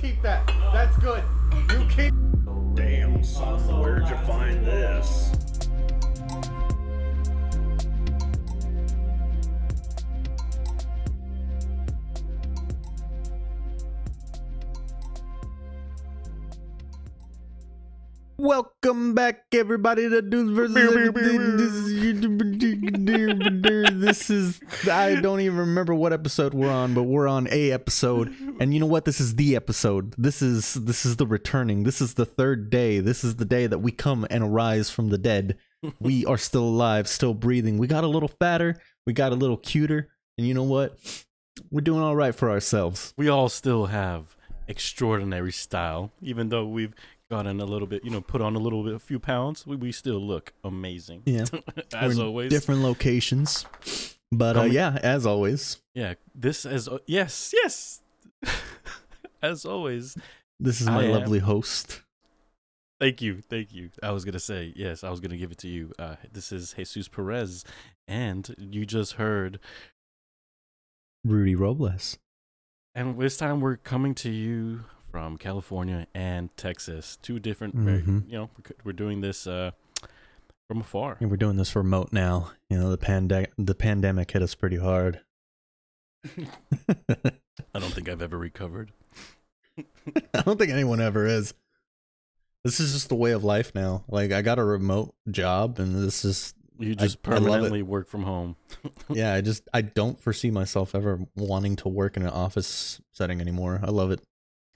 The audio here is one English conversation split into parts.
keep that. That's good. You keep. Damn, son, where'd you find this? Welcome back, everybody, to Dudes versus Everything. This is I don't even remember what episode we're on, but we're on a episode. And you know what? This is the episode. This is this is the returning. This is the third day. This is the day that we come and arise from the dead. We are still alive, still breathing. We got a little fatter, we got a little cuter, and you know what? We're doing all right for ourselves. we all still have extraordinary style, even though we've gotten a little bit, you know, put on a little bit, a few pounds. We, we still look amazing, Yeah. as in always. Different locations. But uh, yeah, as always, Yeah, this as yes, yes, as always. this is I my am- lovely host. Thank you, thank you. I was gonna say yes. I was gonna give it to you. Uh, this is Jesus Perez, and you just heard. Rudy Robles. And this time we're coming to you from California and Texas, two different. Very, Mhm. you know, we're doing this uh, from afar. And we're doing this remote now. You know, the pande- the pandemic hit us pretty hard. I don't think I've ever recovered. I don't think anyone ever is. This is just the way of life now. Like I got a remote job and this is You just I permanently work from home. yeah, I just I don't foresee myself ever wanting to work in an office setting anymore. I love it.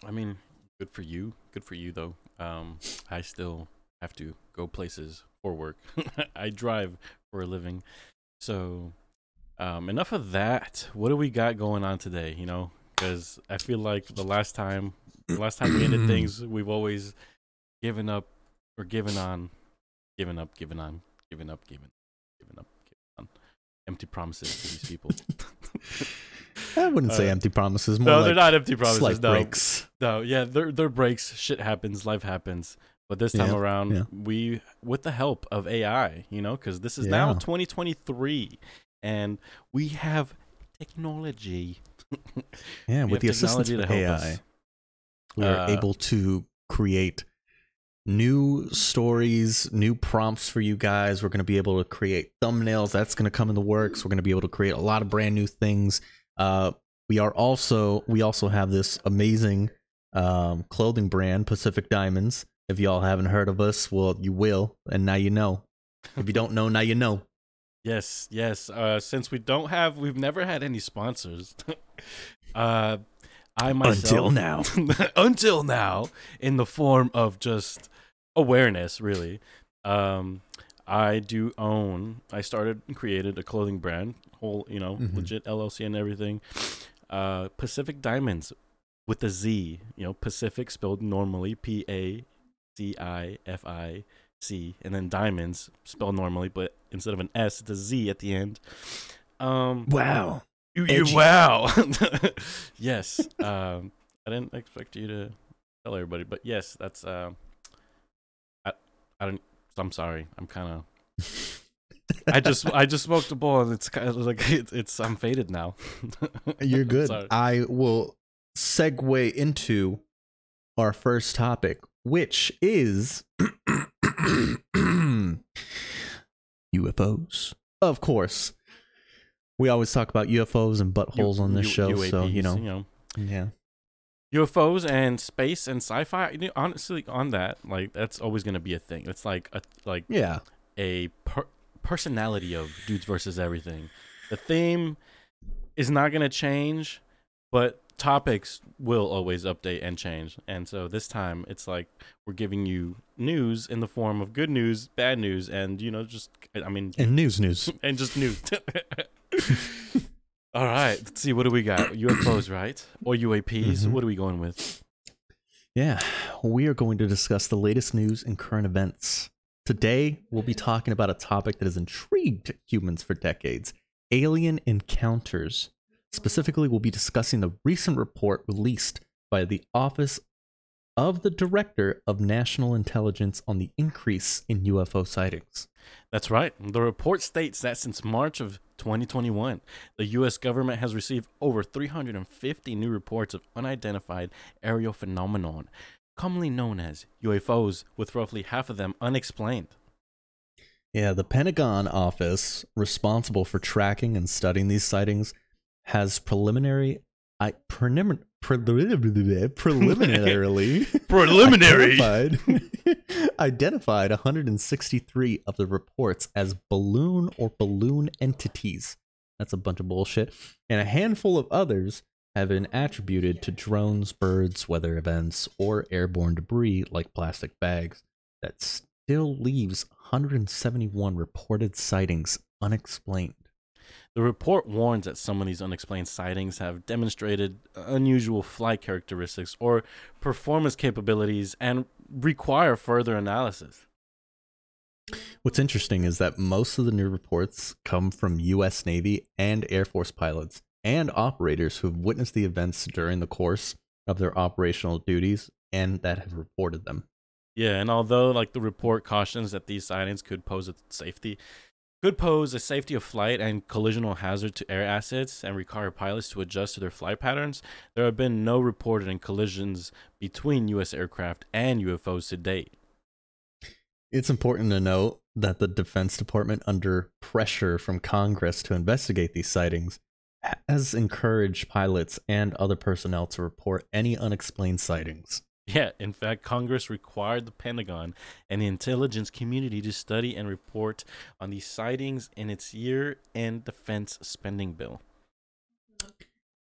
I mean, good for you. Good for you, though. Um, I still have to go places for work. I drive for a living. So, um, enough of that. What do we got going on today? You know, because I feel like the last time, the last time we ended things, we've always given up or given on, given up, given on, given up, given, given up, given on. Empty promises to these people. I wouldn't say Uh, empty promises, more no, like they're not empty promises. no, breaks. no, yeah, there there breaks, shit happens, life happens. But this time Yeah, around, yeah. we with the help of AI, you know, because this is now 2023, and we have technology. Yeah, We with the assistance of AI, us. we are Uh, able to create new stories, new prompts for you guys. We're going to be able to create thumbnails. That's going to come in the works. We're going to be able to create a lot of brand new things. Uh, we are also we also have this amazing um, clothing brand, Pacific Diamondz. If y'all haven't heard of us, well, you will, and now you know. If you don't know, now you know. Yes, yes. Uh, since we don't have, we've never had any sponsors. uh, I myself, Until now. until now, in the form of just awareness, really. Um, I do own. I started and created a clothing brand, whole, you know, Mhm. legit LLC and everything. Uh, Pacific Diamondz with a Z. You know, Pacific spelled normally, P A C I F I C, and then diamonds spelled normally, but instead of an S, it's a Z at the end. Um, Wow. you, you wow. yes. Um, I didn't expect you to tell everybody, but yes, that's. Um, I I don't. I'm sorry. I'm kind of. I just I just smoked a bowl and it's kind of like it's, it's I'm faded now. You're good. I will segue into our first topic, which is UFOs. Of course. We always talk about UFOs and buttholes on this U- show, so you know, you know. yeah. UFOs and space and sci-fi. You know, honestly, on that, like that's always gonna be a thing. It's like a like Yeah. a per- personality of dudes versus everything. The theme is not going to change, but topics will always update and change. And so this time it's like we're giving you news in the form of good news, bad news, and you know, just I mean, And news news. and just news. All right, let's see. What do we got? UFOs, right? Or UAPs? Mhm. What are we going with? Yeah, we are going to discuss the latest news and current events. Today, we'll be talking about a topic that has intrigued humans for decades alien encounters. Specifically, we'll be discussing the recent report released by the Office of the Director of National Intelligence on the increase in UFO sightings. That's right. The report states that since March of 2021, the U.S. government has received over 350 new reports of unidentified aerial phenomenon, commonly known as UFOs, with roughly half of them unexplained. Yeah, the Pentagon office responsible for tracking and studying these sightings has preliminary I prelim, prelim, preliminarily Preliminary. identified, identified 163 of the reports as balloon or balloon entities. That's a bunch of bullshit. And a handful of others have been attributed to drones, birds, weather events, or airborne debris like plastic bags. That still leaves 171 reported sightings unexplained. The report warns that some of these unexplained sightings have demonstrated unusual flight characteristics or performance capabilities and require further analysis. What's interesting is that most of the new reports come from US Navy and Air Force pilots and operators who have witnessed the events during the course of their operational duties and that have reported them. Yeah, and although like the report cautions that these sightings could pose a safety could pose a safety of flight and collisional hazard to air assets and require pilots to adjust to their flight patterns, there have been no reported in collisions between US aircraft and UFOs to date. It's important to note that the Defense Department, under pressure from Congress to investigate these sightings, has encouraged pilots and other personnel to report any unexplained sightings. Yeah, in fact, Congress required the Pentagon and the intelligence community to study and report on these sightings in its year end defense spending bill.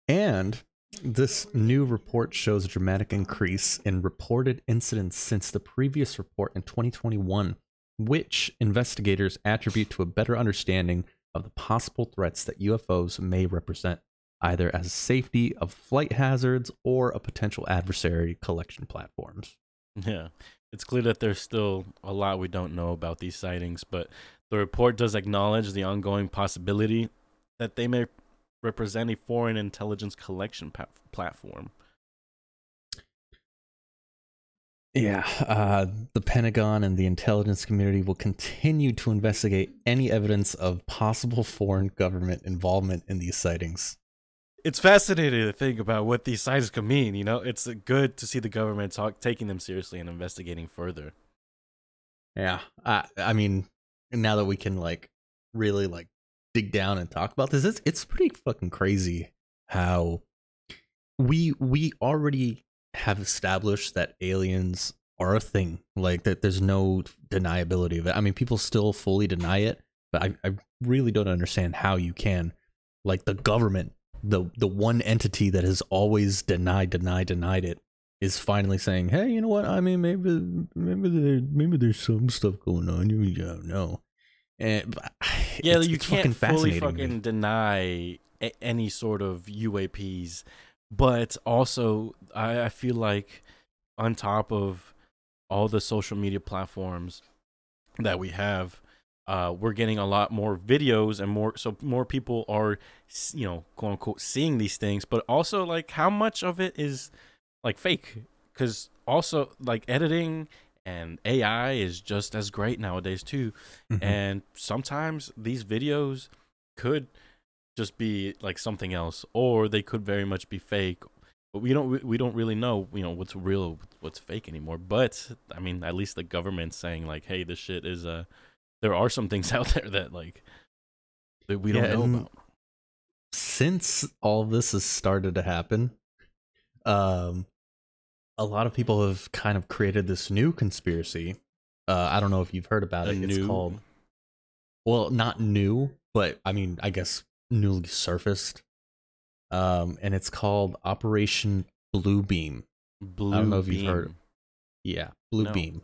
And this new report shows a dramatic increase in reported incidents since the previous report in 2021, which investigators attribute to a better understanding of the possible threats that UFOs may represent, either as safety of flight hazards or a potential adversary collection platforms. Yeah, it's clear that there's still a lot we don't know about these sightings, but the report does acknowledge the ongoing possibility that they may represent a foreign intelligence collection pa- platform. Yeah, uh, the Pentagon and the intelligence community will continue to investigate any evidence of possible foreign government involvement in these sightings. It's fascinating to think about what these sightings could mean. You know, it's uh, good to see the government talk, taking them seriously and investigating further. Yeah, I, I mean, now that we can like really like dig down and talk about this, it's it's pretty fucking crazy how we we already have established that aliens are a thing. Like that, there's no deniability of it. I mean, people still fully deny it, but I I really don't understand how you can, like the government, the the one entity that has always denied, denied, denied it, is finally saying, "Hey, you know what? I mean, maybe maybe there maybe there's some stuff going on. You don't know." And Yeah, it's- you it's can't fucking fully to me. fucking deny a- any sort of UAPs, but also I, I feel like on top of all the social media platforms that we have, uh, we're getting a lot more videos and more so more people are you know quote unquote seeing these things, but also like how much of it is like fake? Because also like editing and AI is just as great nowadays too Mhm. and sometimes these videos could just be like something else or they could very much be fake but we don't we don't really know you know what's real what's fake anymore but i mean at least the government's saying like hey this shit is uh there are some things out there that like that we don't Yeah, know about since all this has started to happen, um, a lot of people have kind of created this new conspiracy. Uh, I don't know if you've heard about A it. It's called, well, not new, but I mean, I guess newly surfaced. Um, and it's called Operation Blue Beam. blue I don't know if you've beam. heard- Yeah, Blue No. Beam.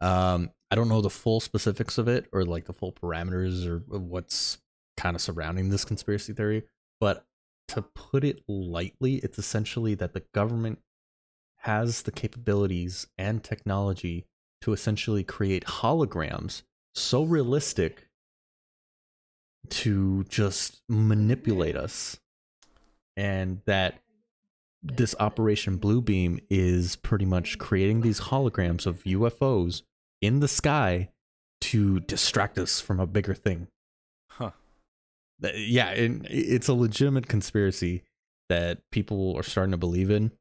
Um, I don't know the full specifics of it or like the full parameters or uh, what's kind of surrounding this conspiracy theory, but to put it lightly, it's essentially that the government has the capabilities and technology to essentially create holograms so realistic to just manipulate us and that this operation bluebeam is pretty much creating these holograms of ufos in the sky to distract us from a bigger thing huh yeah, and it's a legitimate conspiracy that people are starting to believe in.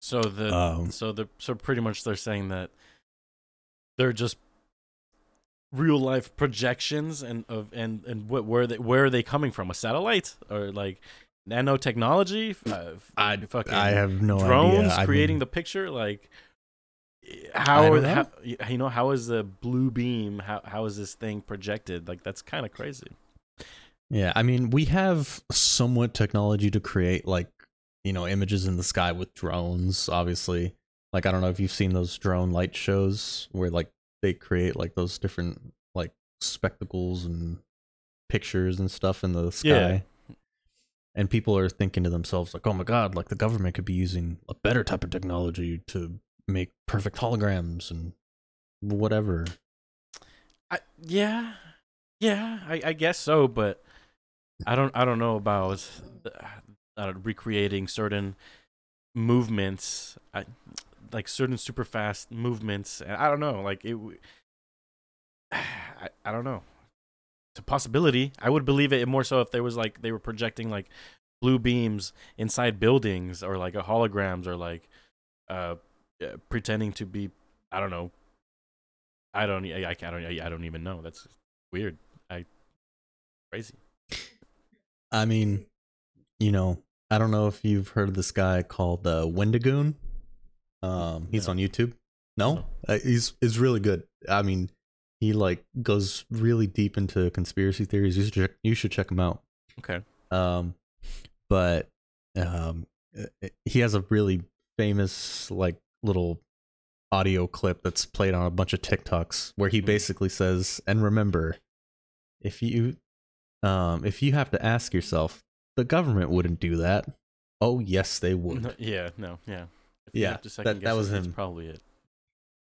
So the Um, so the so pretty much they're saying that they're just real life projections and of and and what where they where are they coming from? A satellite or like nanotechnology? Uh, I fucking I have no drones idea. I creating mean, the picture like how are how, you know how is the blue beam how how is this thing projected like that's kind of crazy Yeah, I mean, we have somewhat technology to create like, you know, images in the sky with drones, obviously. Like I don't know if you've seen those drone light shows where like they create like those different like spectacles and pictures and stuff in the sky. Yeah. And people are thinking to themselves like, "Oh my god, like the government could be using a better type of technology to make perfect holograms and whatever." I, yeah, yeah, I, I guess so, but I don't, I don't know about uh, recreating certain movements, I, like certain super fast movements. And I don't know, like it. I, I don't know. It's a possibility. I would believe it more so if there was like they were projecting like blue beams inside buildings or like holograms or like uh uh, pretending to be I don't know I don't. I, I don't. I don't even know. That's weird. I crazy. I mean, you know, I don't know if you've heard of this guy called uh, Wendigoon. Um, he's No. on YouTube. No, No. Uh, he's is really good. I mean, he like goes really deep into conspiracy theories. You should check, you should check him out. Okay. Um, but um, uh, he has a really famous like little audio clip that's played on a bunch of TikToks where he Mhm. basically says, "And remember, if you um if you have to ask yourself, the government wouldn't do that. Oh, yes, they would. No, yeah. No. Yeah. If you Yeah, have to that- that was it, that's him. probably it.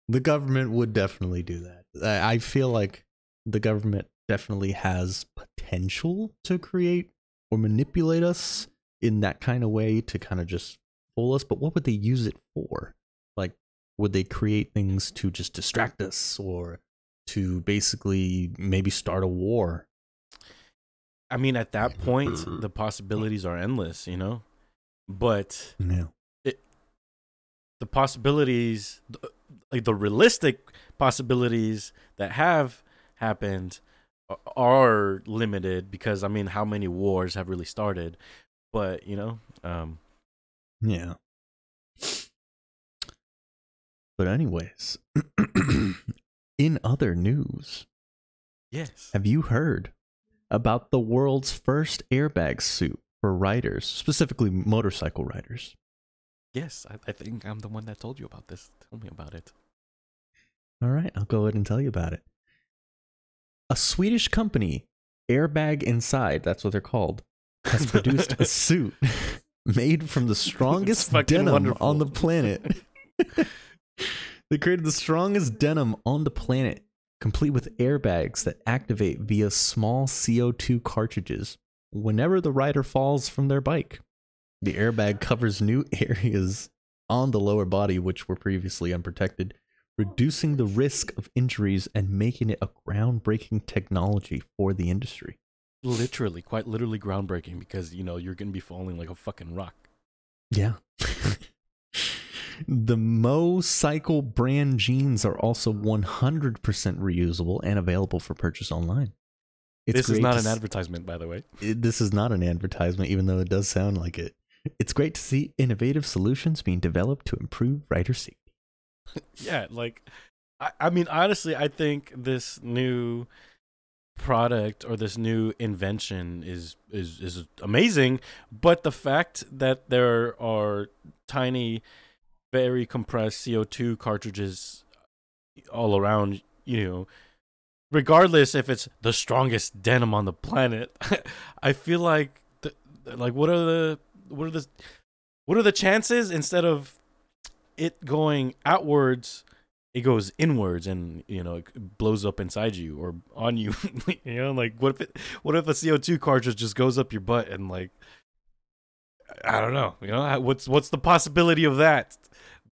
The government would definitely do that. I, I feel like the government definitely has potential to create or manipulate us in that kind of way to kind of just fool us. But what would they use it for? Like, would they create things to just distract us or to basically maybe start a war? I mean, at that point, the possibilities are endless. You know, but Yeah. the possibilities, like the realistic possibilities that have happened, are limited because I mean, how many wars have really started? But you know, um, Yeah. But anyways, in other news, yes. have you heard about the world's first airbag suit for riders, specifically motorcycle riders? Yes, I, I think I'm the one that told you about this. Tell me about it. All right, I'll go ahead and tell you about it. A Swedish company, Airbag Inside, that's what they're called, has produced a suit made from the strongest denim wonderful. on the planet. they created the strongest denim on the planet, complete with airbags that activate via small CO2 cartridges whenever the rider falls from their bike. The airbag covers new areas on the lower body which were previously unprotected, reducing the risk of injuries and making it a groundbreaking technology for the industry. Literally, quite literally groundbreaking because you know you're gonna be falling like a fucking rock. Yeah. the Mo'Cycle brand jeans are also 100% reusable and available for purchase online. It's this is not an advertisement, by the way. it- this is not an advertisement, even though it does sound like it. It's great to see innovative solutions being developed to improve rider safety. Yeah, like I, I mean, honestly, I think this new product or this new invention is is is amazing. But the fact that there are tiny, very compressed CO two cartridges all around, you know, regardless if it's the strongest denim on the planet, I feel like the, like what are the what are the what are the chances? Instead of it going outwards it goes inwards and you know it blows up inside you or on you you know like what if it what if a co2 cartridge just goes up your butt and like i don't know you know what's what's the possibility of that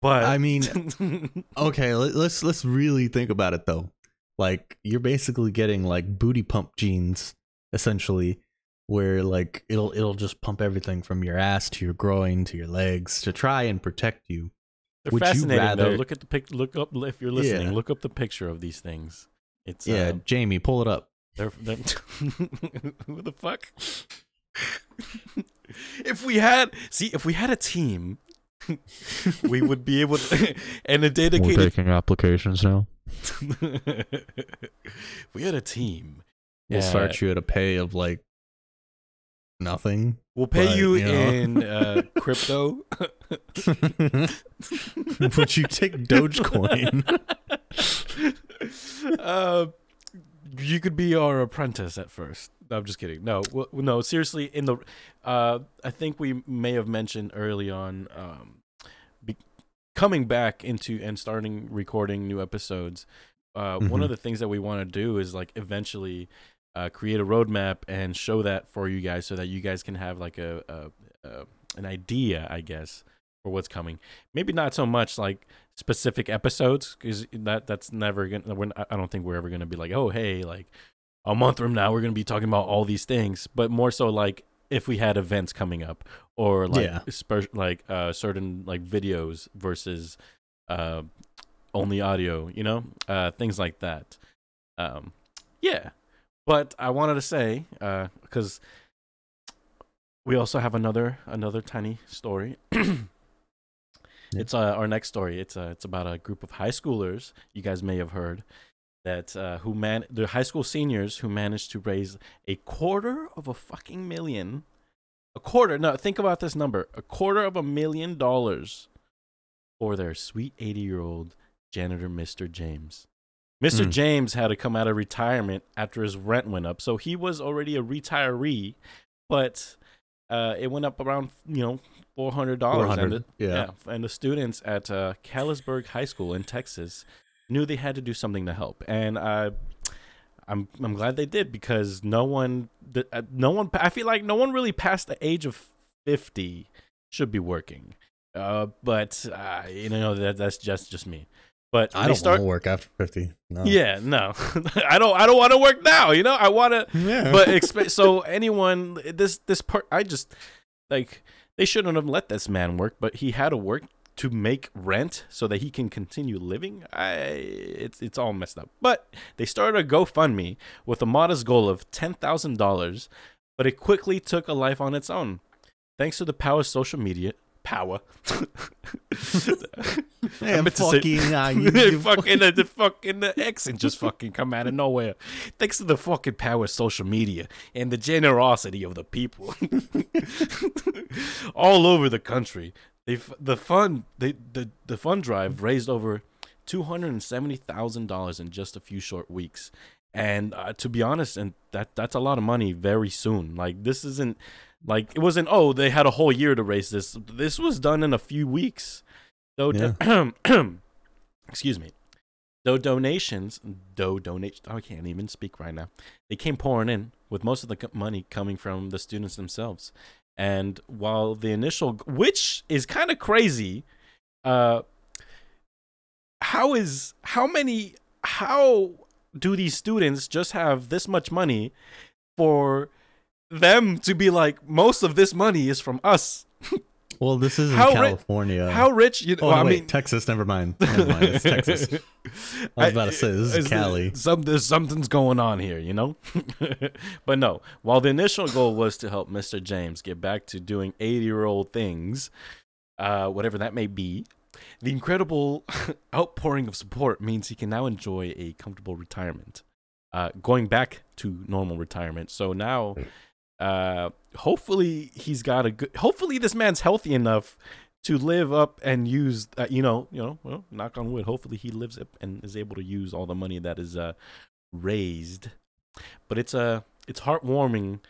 but I mean, Okay, let, let's let's really think about it though. Like you're basically getting like booty pump jeans essentially where like it'll it'll just pump everything from your ass to your groin to your legs to try and protect you. They're Would you fascinating though. rather- Look at the pic. Look up if you're listening. Yeah. Look up the picture of these things. It's Yeah, um, Jamie, pull it up. They're, they're what the fuck? if we had see, if we had a team, we would be able to, and a dedicated. We're taking applications now. we had a team, We'll Yeah. start you at a pay of like nothing. we'll pay But, you, you know. in uh, crypto. Would you take Dogecoin? uh, you could be our apprentice at first. No, I'm just kidding. No, w- no, seriously. In the, uh, I think we may have mentioned early on, um, be- coming back into and starting recording new episodes. Uh, one Mhm. of the things that we want to do is like eventually uh, create a roadmap and show that for you guys, so that you guys can have like a, a, a an idea, I guess, for what's coming. Maybe not so much like specific episodes because that that's never gonna. We're, not- I don't think we're ever gonna be like, oh hey, like a month from now we're gonna be talking about all these things, but more so like if we had events coming up or like Yeah. spe- like uh certain like videos versus uh only audio, you know, uh things like that. Um, yeah, but I wanted to say uh because we also have another another tiny story. It's uh, our next story. It's uh, it's about a group of high schoolers. You guys may have heard that uh, who man the high school seniors who managed to raise a quarter of a fucking million, a quarter. No, think about this number: a quarter of a million dollars for their sweet eighty-year-old janitor, Mister James. Mr. Hmm. James had to come out of retirement after his rent went up, so he was already a retiree, but uh, it went up around you know four hundred dollars. 400, yeah. yeah, and the students at uh, Callisburg High School in Texas knew they had to do something to help, and uh, I'm I'm glad they did because no one, uh, no one, I feel like no one really past the age of fifty should be working, uh, but uh, you know that that's just just me. But I don't start, want to work after fifty. No. yeah, no, I don't, I don't want to work now. You know, I want to yeah. but expect so anyone this this part i just like they shouldn't have let this man work but he had to work to make rent so that he can continue living i it's it's all messed up but they started a gofundme with a modest goal of $10000 but it quickly took a life on its own thanks to the power of social media power Yeah, I meant to say- fucking, uh, you- you fucking the, the fucking the accent just fucking come out of nowhere. Thanks to the fucking power of social media and the generosity of the people all over the country. They the fund they the the fund drive raised over two hundred and seventy thousand dollars in just a few short weeks. And uh, to be honest, and that that's a lot of money very soon. Like this isn't like it wasn't. Oh, they had a whole year to raise this. This was done in a few weeks. So, excuse me. Though donations, though donation, I can't even speak right now. They came pouring in with most of the money coming from the students themselves. And while the initial, which is kind of crazy, uh, how is how many how do these students just have this much money for them to be like most of this money is from us? well, this is in How ri- California. How rich? You Oh, well, no, I wait, mean, Texas. Never mind. Never mind. It's Texas. I was about to say, this is Cali. Some, there's something's going on here, you know. but no, while the initial goal was to help Mr. James get back to doing 80 year old things, uh, whatever that may be, the incredible outpouring of support means he can now enjoy a comfortable retirement, uh, going back to normal retirement. So now, uh, hopefully he's got a good. Hopefully this man's healthy enough to live up and use uh, you know you know well knock on wood hopefully he lives up and is able to use all the money that is uh raised but it's uh it's heartwarming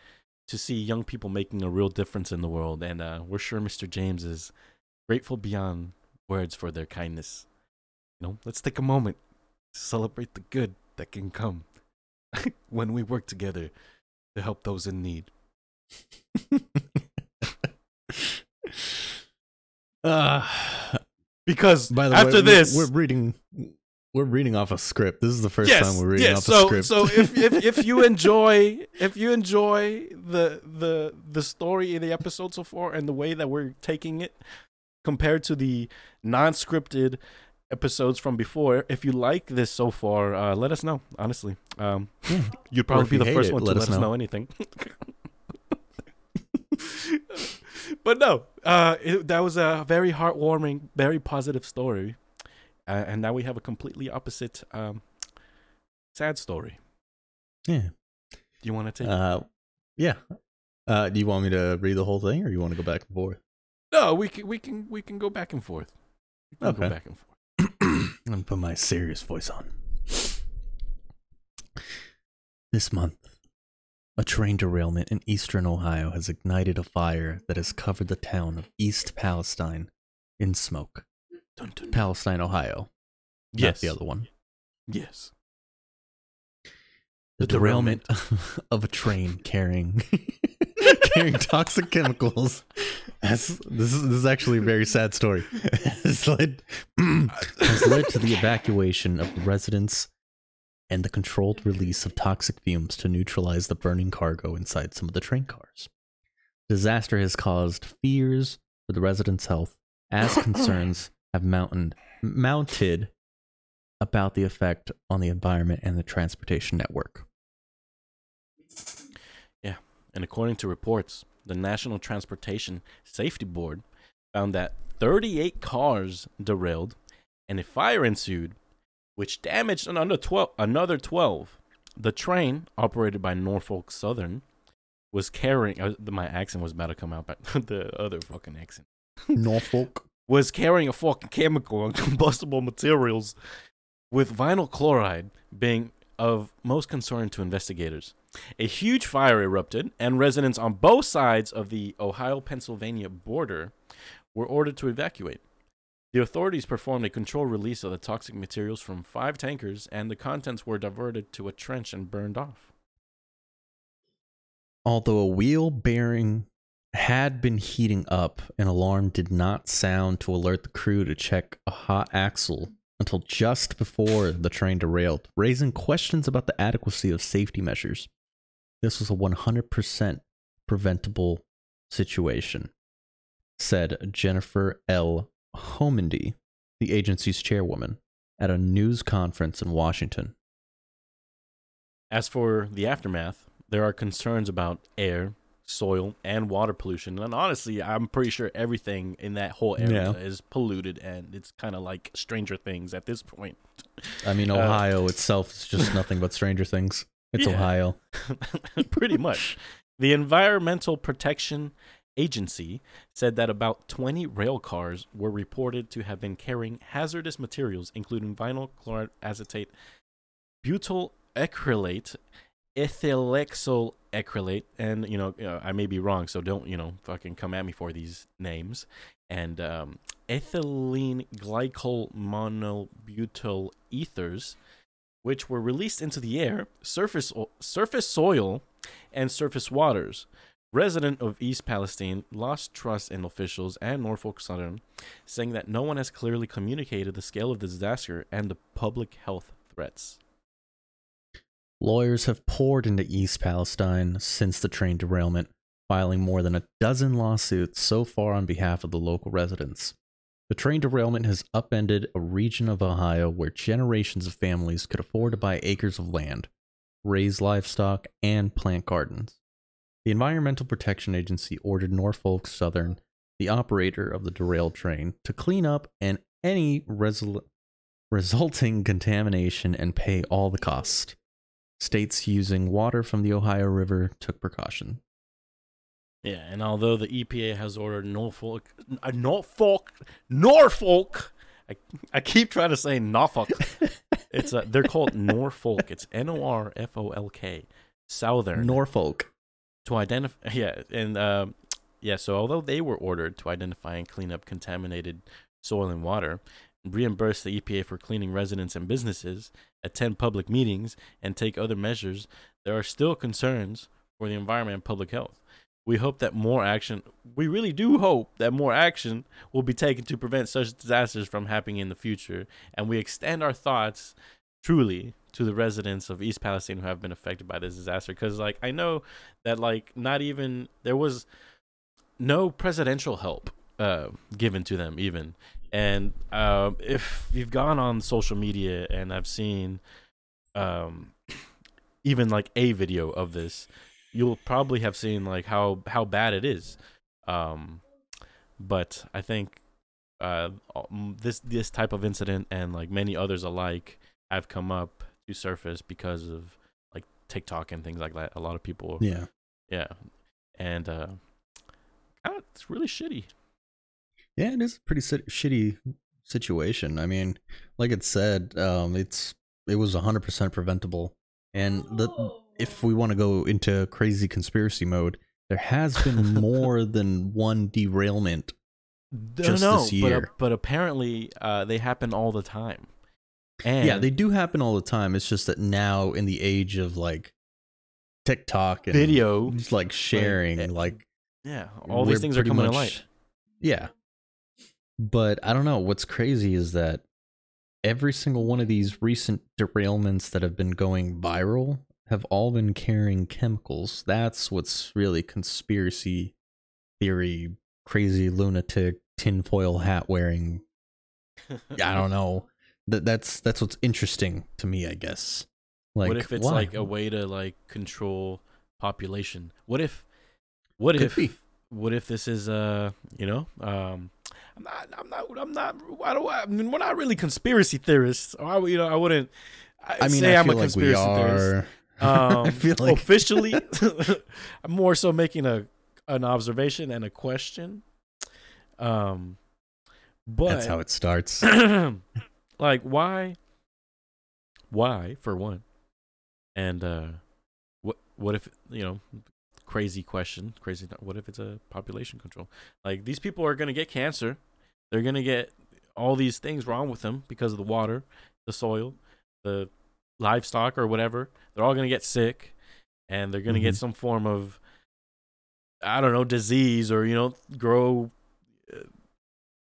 to see young people making a real difference in the world and uh we're sure Mr. James is grateful beyond words for their kindness you know let's take a moment to celebrate the good that can come when we work together to help those in need Uh, because by the after way, this we're, we're reading. we're reading off a script. This is the first time we're reading yes. off so, a script. So if, if if you enjoy if you enjoy the the the story in the episode so far and the way that we're taking it compared to the non-scripted episodes from before, if you like this so far, uh, let us know. Honestly, um, Yeah. you'd probably be the first it, one to let let us us know, know. anything. but no, uh, it, that was a very heartwarming, very positive story, uh, and now we have a completely opposite, um, sad story. yeah. Do you want to take? it? Uh, yeah. Uh, do you want me to read the whole thing, or you want to go back and forth? No, we can we can we can go back and forth. We can go Okay. back and forth. I'm gonna put my serious voice on. This month, a train derailment in eastern Ohio has ignited a fire that has covered the town of East Palestine in smoke. Dun, dun. Palestine, Ohio. Not Yes. the other one. Yes. The, The derailment, of a train carrying carrying toxic chemicals. This is this is actually a very sad story. has led has led to the evacuation of residents and the controlled release of toxic fumes to neutralize the burning cargo inside some of the train cars. Disaster has caused fears for the residents' health as concerns have mounted mounted about the effect on the environment and the transportation network. Yeah, and according to reports, the National Transportation Safety Board found that 38 cars derailed and a fire ensued, which damaged another 12. Another 12. The train, operated by Norfolk Southern, was carrying. Uh, my accent was about to come out, but the other fucking accent Norfolk. was carrying a fucking chemical and combustible materials, with vinyl chloride being of most concern to investigators. A huge fire erupted, and residents on both sides of the Ohio Pennsylvania border were ordered to evacuate. The authorities performed a controlled release of the toxic materials from five tankers, and the contents were diverted to a trench and burned off. Although a wheel bearing had been heating up, an alarm did not sound to alert the crew to check a hot axle until just before the train derailed, raising questions about the adequacy of safety measures. This was a 100% preventable situation, said Jennifer L. Homendy, the agency's chairwoman, at a news conference in Washington. As for the aftermath, there are concerns about air, soil, and water pollution. And honestly, I'm pretty sure everything in that whole area Yeah. is polluted, and it's kind of like Stranger Things at this point. I mean, Uh, Ohio itself is just nothing but Stranger Things. It's Yeah. Ohio. pretty much. The Environmental Protection Agency said that about 20 rail cars were reported to have been carrying hazardous materials, including vinyl chloride acetate, butyl acrylate, ethylhexyl acrylate, and you know uh, I may be wrong, so don't you know fucking come at me for these names, and um, ethylene glycol monobutyl ethers, which were released into the air, surface surface soil, and surface waters. Resident of East Palestine lost trust in officials and Norfolk Southern, saying that no one has clearly communicated the scale of the disaster and the public health threats. Lawyers have poured into East Palestine since the train derailment, filing more than a dozen lawsuits so far on behalf of the local residents. The train derailment has upended a region of Ohio where generations of families could afford to buy acres of land, raise livestock, and plant gardens. The Environmental Protection Agency ordered Norfolk Southern, the operator of the derailed train, to clean up and any resol- resulting contamination and pay all the cost. States using water from the Ohio River took precaution. Yeah, and although the EPA has ordered Norfolk, uh, Norfolk, Norfolk, I, I keep trying to say Norfolk. It's uh, they're called Norfolk. It's N O R F O L K, Southern. Norfolk. To identify yeah and um, yeah so although they were ordered to identify and clean up contaminated soil and water reimburse the epa for cleaning residents and businesses attend public meetings and take other measures there are still concerns for the environment and public health We hope that more action, we really do hope that more action will be taken to prevent such disasters from happening in the future. And we extend our thoughts truly to the residents of East Palestine who have been affected by this disaster. Because, like, I know that, like, not even there was no presidential help uh, given to them, even. And uh, if you've gone on social media and I've seen um, even like a video of this, you'll probably have seen like how how bad it is. Um, but I think uh, this this type of incident and like many others alike have come up to surface because of like TikTok and things like that. A lot of people, Yeah. yeah, and uh, of it's really shitty. Yeah, it is a pretty si- shitty situation. I mean, like it said, um, it's it was 100% preventable. And the if we want to go into crazy conspiracy mode, there has been more than one derailment. Just no, this but, uh, year. but apparently uh, they happen all the time. And yeah, they do happen all the time. It's just that now in the age of like TikTok and video, just like sharing, eh, like yeah, all these things are coming to light. Yeah. But I don't know. What's crazy is that every single one of these recent derailments that have been going viral have all been carrying chemicals. That's what's really conspiracy theory, crazy lunatic, tinfoil hat wearing. I don't know. That that's that's what's interesting to me, I guess. Like what if it's why? like a way to like control population? What if what Could if be. what if this is uh you know um I'm not I'm not I'm not I don't I mean we're not really conspiracy theorists. Or I, you know I wouldn't I, I mean, say I am feel a like we conspiracy theorist. are. Um, I feel like officially, I'm more so making a an observation and a question. Um, but that's how it starts. like why why for one and uh what what if you know crazy question crazy what if it's a population control? Like these people are going to get cancer. They're going to get all these things wrong with them because of the water the soil the livestock or whatever. They're all going to get sick and they're going to get Mhm. some form of i don't know disease or you know grow uh,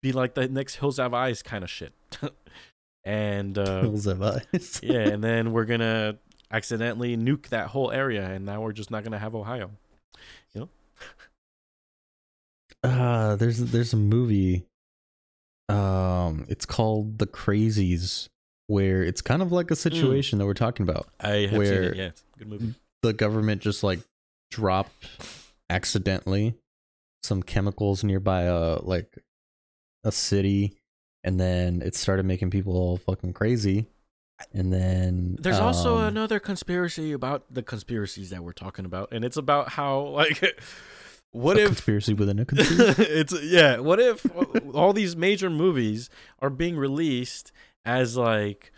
be like the next hills have eyes kind of shit and uh Hills have eyes. yeah and then we're gonna accidentally nuke that whole area and now we're just not gonna have ohio You know. Uh there's there's a movie. Um, it's called The Crazies, where it's kind of like a situation that we're talking about. i have seen Where- it yeah it's a good movie The government just like dropped accidentally some chemicals nearby a like a city, and then it started making people all fucking crazy. And then there's also um, another conspiracy about the conspiracies that we're talking about and it's about how like what if conspiracy within a conspiracy. it's yeah. What if all these major movies are being released as like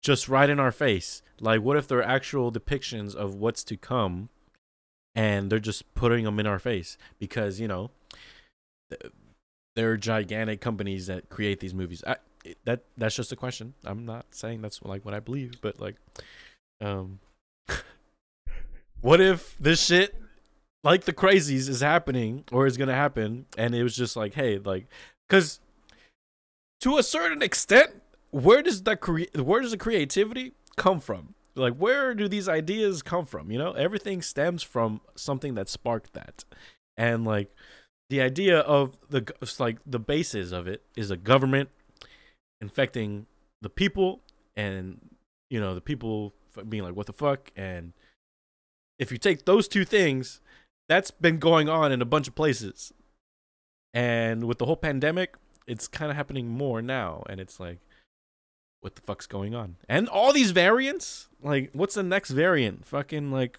just right in our face? Like, what if they're actual depictions of what's to come, and they're just putting them in our face because you know th- they're gigantic companies that create these movies. I, that that's just a question. I'm not saying that's like what I believe, but like, um, what if this shit like the crazies is happening or is gonna happen and it was just like hey like because to a certain extent where does that cre- where does the creativity come from like where do these ideas come from you know everything stems from something that sparked that and like the idea of the like the basis of it is a government infecting the people and you know the people being like what the fuck and if you take those two things that's been going on in a bunch of places. And with the whole pandemic, it's kind of happening more now. And it's like, what the fuck's going on? And all these variants? Like, what's the next variant? Fucking like,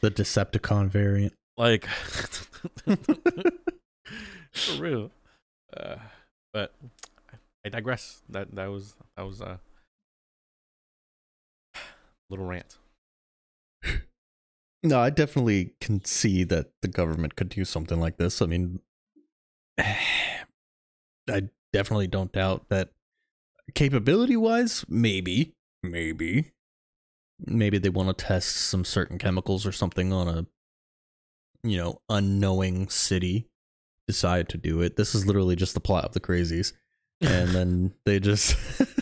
the Decepticon variant. Like, for real. Uh, but I digress. That that was that was a little rant. No, I definitely can see that the government could do something like this. I mean, I definitely don't doubt that capability wise, maybe, maybe, maybe they want to test some certain chemicals or something on a you know, unknowing city decide to do it. This is literally just the plot of the crazies. And then they just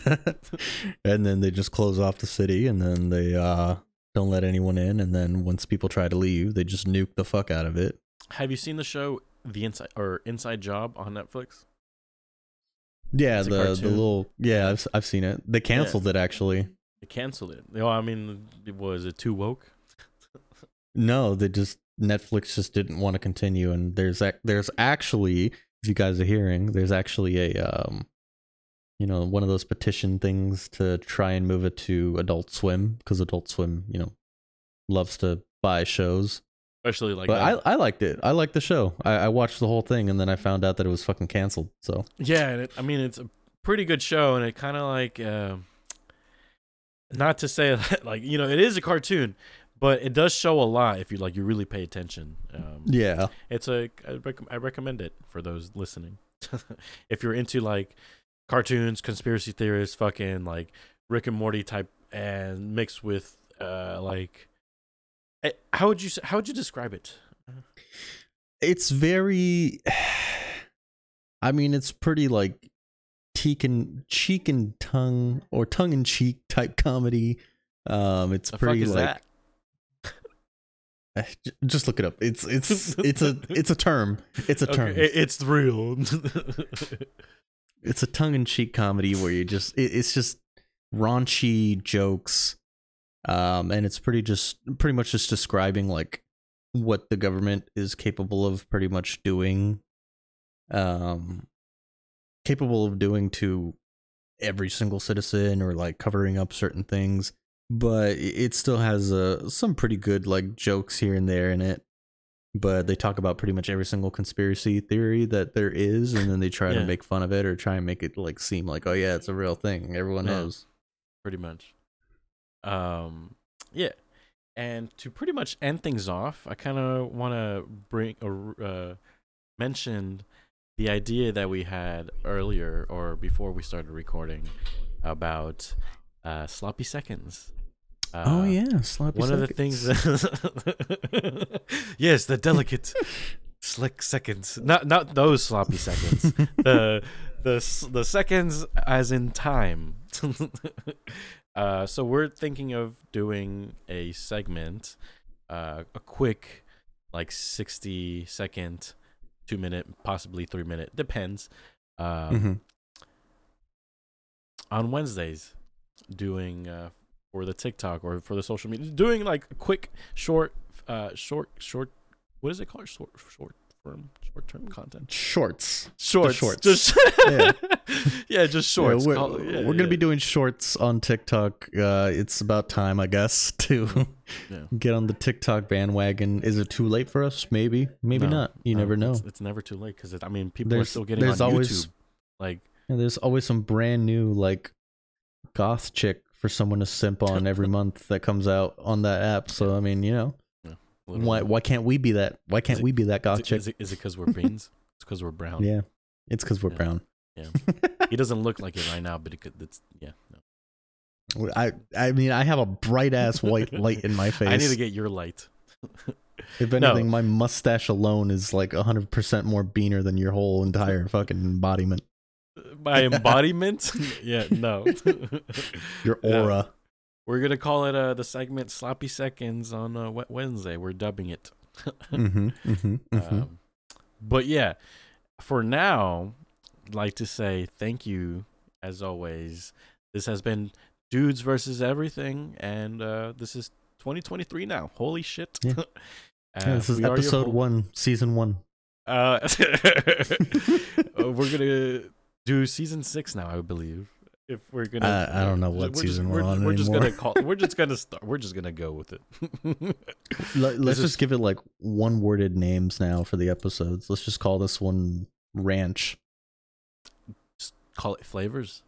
and then they just close off the city and then they uh don't let anyone in and then once people try to leave, they just nuke the fuck out of it. Have you seen the show The Inside or Inside Job on Netflix? Yeah, It's the the little yeah, I've I've seen it. They canceled it actually. They canceled it. Oh, I mean, it was it too woke? No, they just Netflix just didn't want to continue, and there's ac- there's actually, if you guys are hearing, there's actually a um, you know, one of those petition things to try and move it to Adult Swim because Adult Swim, you know, loves to buy shows. Especially like but that. I I liked it. I liked the show. I, I watched the whole thing, and then I found out that it was fucking canceled. So Yeah, and it, I mean it's a pretty good show, and it kind of like, uh, not to say that, like you know, it is a cartoon, but it does show a lot if you like you really pay attention. Um, yeah, it's a I, rec- I recommend it for those listening. if you're into like cartoons, conspiracy theorists, fucking like Rick and Morty type, and mixed with uh like, eh, how would you how would you describe it? it's very i mean it's pretty like cheek and cheek and tongue or tongue and cheek type comedy um it's The pretty fuck is like j- just look it up. It's it's it's a it's a term. It's a term. Okay, it's real. it's a tongue in cheek comedy where you just it, it's just raunchy jokes um and it's pretty just pretty much just describing like what the government is capable of pretty much doing um capable of doing to every single citizen or like covering up certain things but it- still has uh, some pretty good like jokes here and there in it but they talk about pretty much every single conspiracy theory that there is and then they try Yeah. to make fun of it or try and make it like seem like oh yeah it's a real thing everyone Yeah. knows pretty much. Um, yeah, and to pretty much end things off, I kind of want to bring or uh, mention the idea that we had earlier or before we started recording about uh, sloppy seconds. Uh, oh yeah sloppy One of the seconds. things, yes, the delicate, slick seconds. Not not those sloppy seconds. the the the seconds as in time. uh, so we're thinking of doing a segment, uh, a quick, like sixty second, two minute, possibly three minute, depends. Um, Mhm. On Wednesdays, doing uh, for the TikTok or for the social media, doing like a quick, short, uh, short, short. What is it called? Short, short term, short term content. shorts Shorts, shorts. Just Yeah. yeah, just shorts. Yeah, we're, Call- yeah, we're gonna be doing shorts on TikTok. Uh, it's about time, I guess, to get on the TikTok bandwagon. Is it too late for us? Maybe, maybe No, not. You no, never know. It's, it's never too late because I mean, people are still getting there's on always- YouTube. Like, there's always some brand new like goth chick for someone to simp on every month that comes out on that app. So I mean, you know, literally. why why can't we be that? Why can't it- we be that chick? Is it is it because we're beans? it's because we're brown. yeah, it's because we're Yeah. brown. Yeah. He doesn't look like it right now, but it could. It's yeah. No. I I mean, I have a bright ass white light in my face. I need to get your light. if No. anything, my mustache alone is like hundred percent more beaner than your whole entire fucking embodiment. My embodiment? yeah, no. Your No. aura. We're gonna call it uh the segment "Sloppy Seconds" on uh, Wed- Wednesday. We're dubbing it. Mm-hmm, mm-hmm, mm-hmm. Um, but yeah, for now, I'd like to say thank you as always. This has been Dudes versus Everything, and uh, this is 2023 now. Holy shit! Yeah. Uh, yeah, this is we your episode ho- one, season one. Uh, uh, we're gonna do season six now, I believe. If we're gonna, I- I don't know what we're season just, we're on We're just gonna call. We're just gonna start. We're just gonna go with it. Let, let's is- just give it like one worded names now for the episodes. Let's just call this one Ranch. Just call it flavors.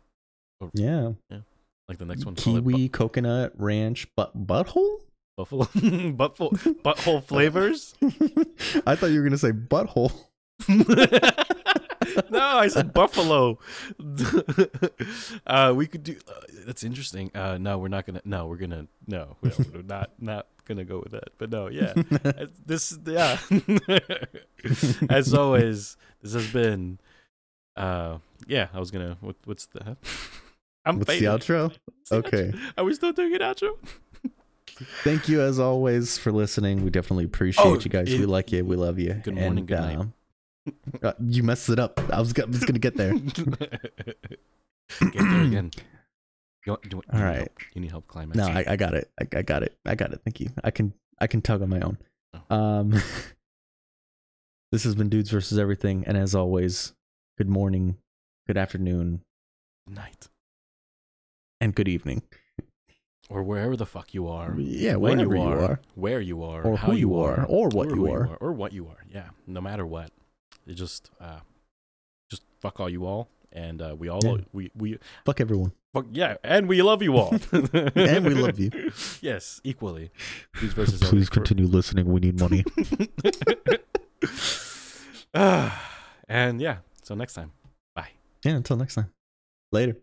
Oh, yeah. Yeah. Like the next one, Kiwi, coconut, ranch, but butthole? bu- buffalo, butthole, butthole flavors. I thought you were gonna say butthole. no, I said buffalo. uh, we could do. Uh, that's interesting. Uh, no, we're not gonna. No, we're gonna. No, no, we're not. Not gonna go with that. But no, yeah. This yeah. As always, this has been uh yeah, I was gonna what, what's the I'm What's the outro? The Okay. outro? Are we still doing an outro? Thank you as always for listening. We definitely appreciate Oh, you guys. it- we like you. We love you. Good morning, And, good night. um, uh, you messed it up. I was, go- I was gonna get there. Get there again. You, you All need right. help? You need help climbing. No, I, I got it. I, I got it. I got it. Thank you. I can I can tug on my own. Oh. Um, this has been dudes versus everything, and as always, good morning, good afternoon, night and good evening. or wherever the fuck you are. Yeah, when you you are, are. where you are, Or how who you are, or what you who are. or what you are. Yeah, no matter what, it just uh, just fuck all you all, and uh, we all Yeah. we we Fuck everyone. fuck yeah, and we love you all, And we love you. Yes, equally. Please continue listening. We need money. Ah, and yeah, so next time. Bye. Yeah. Until next time. Later.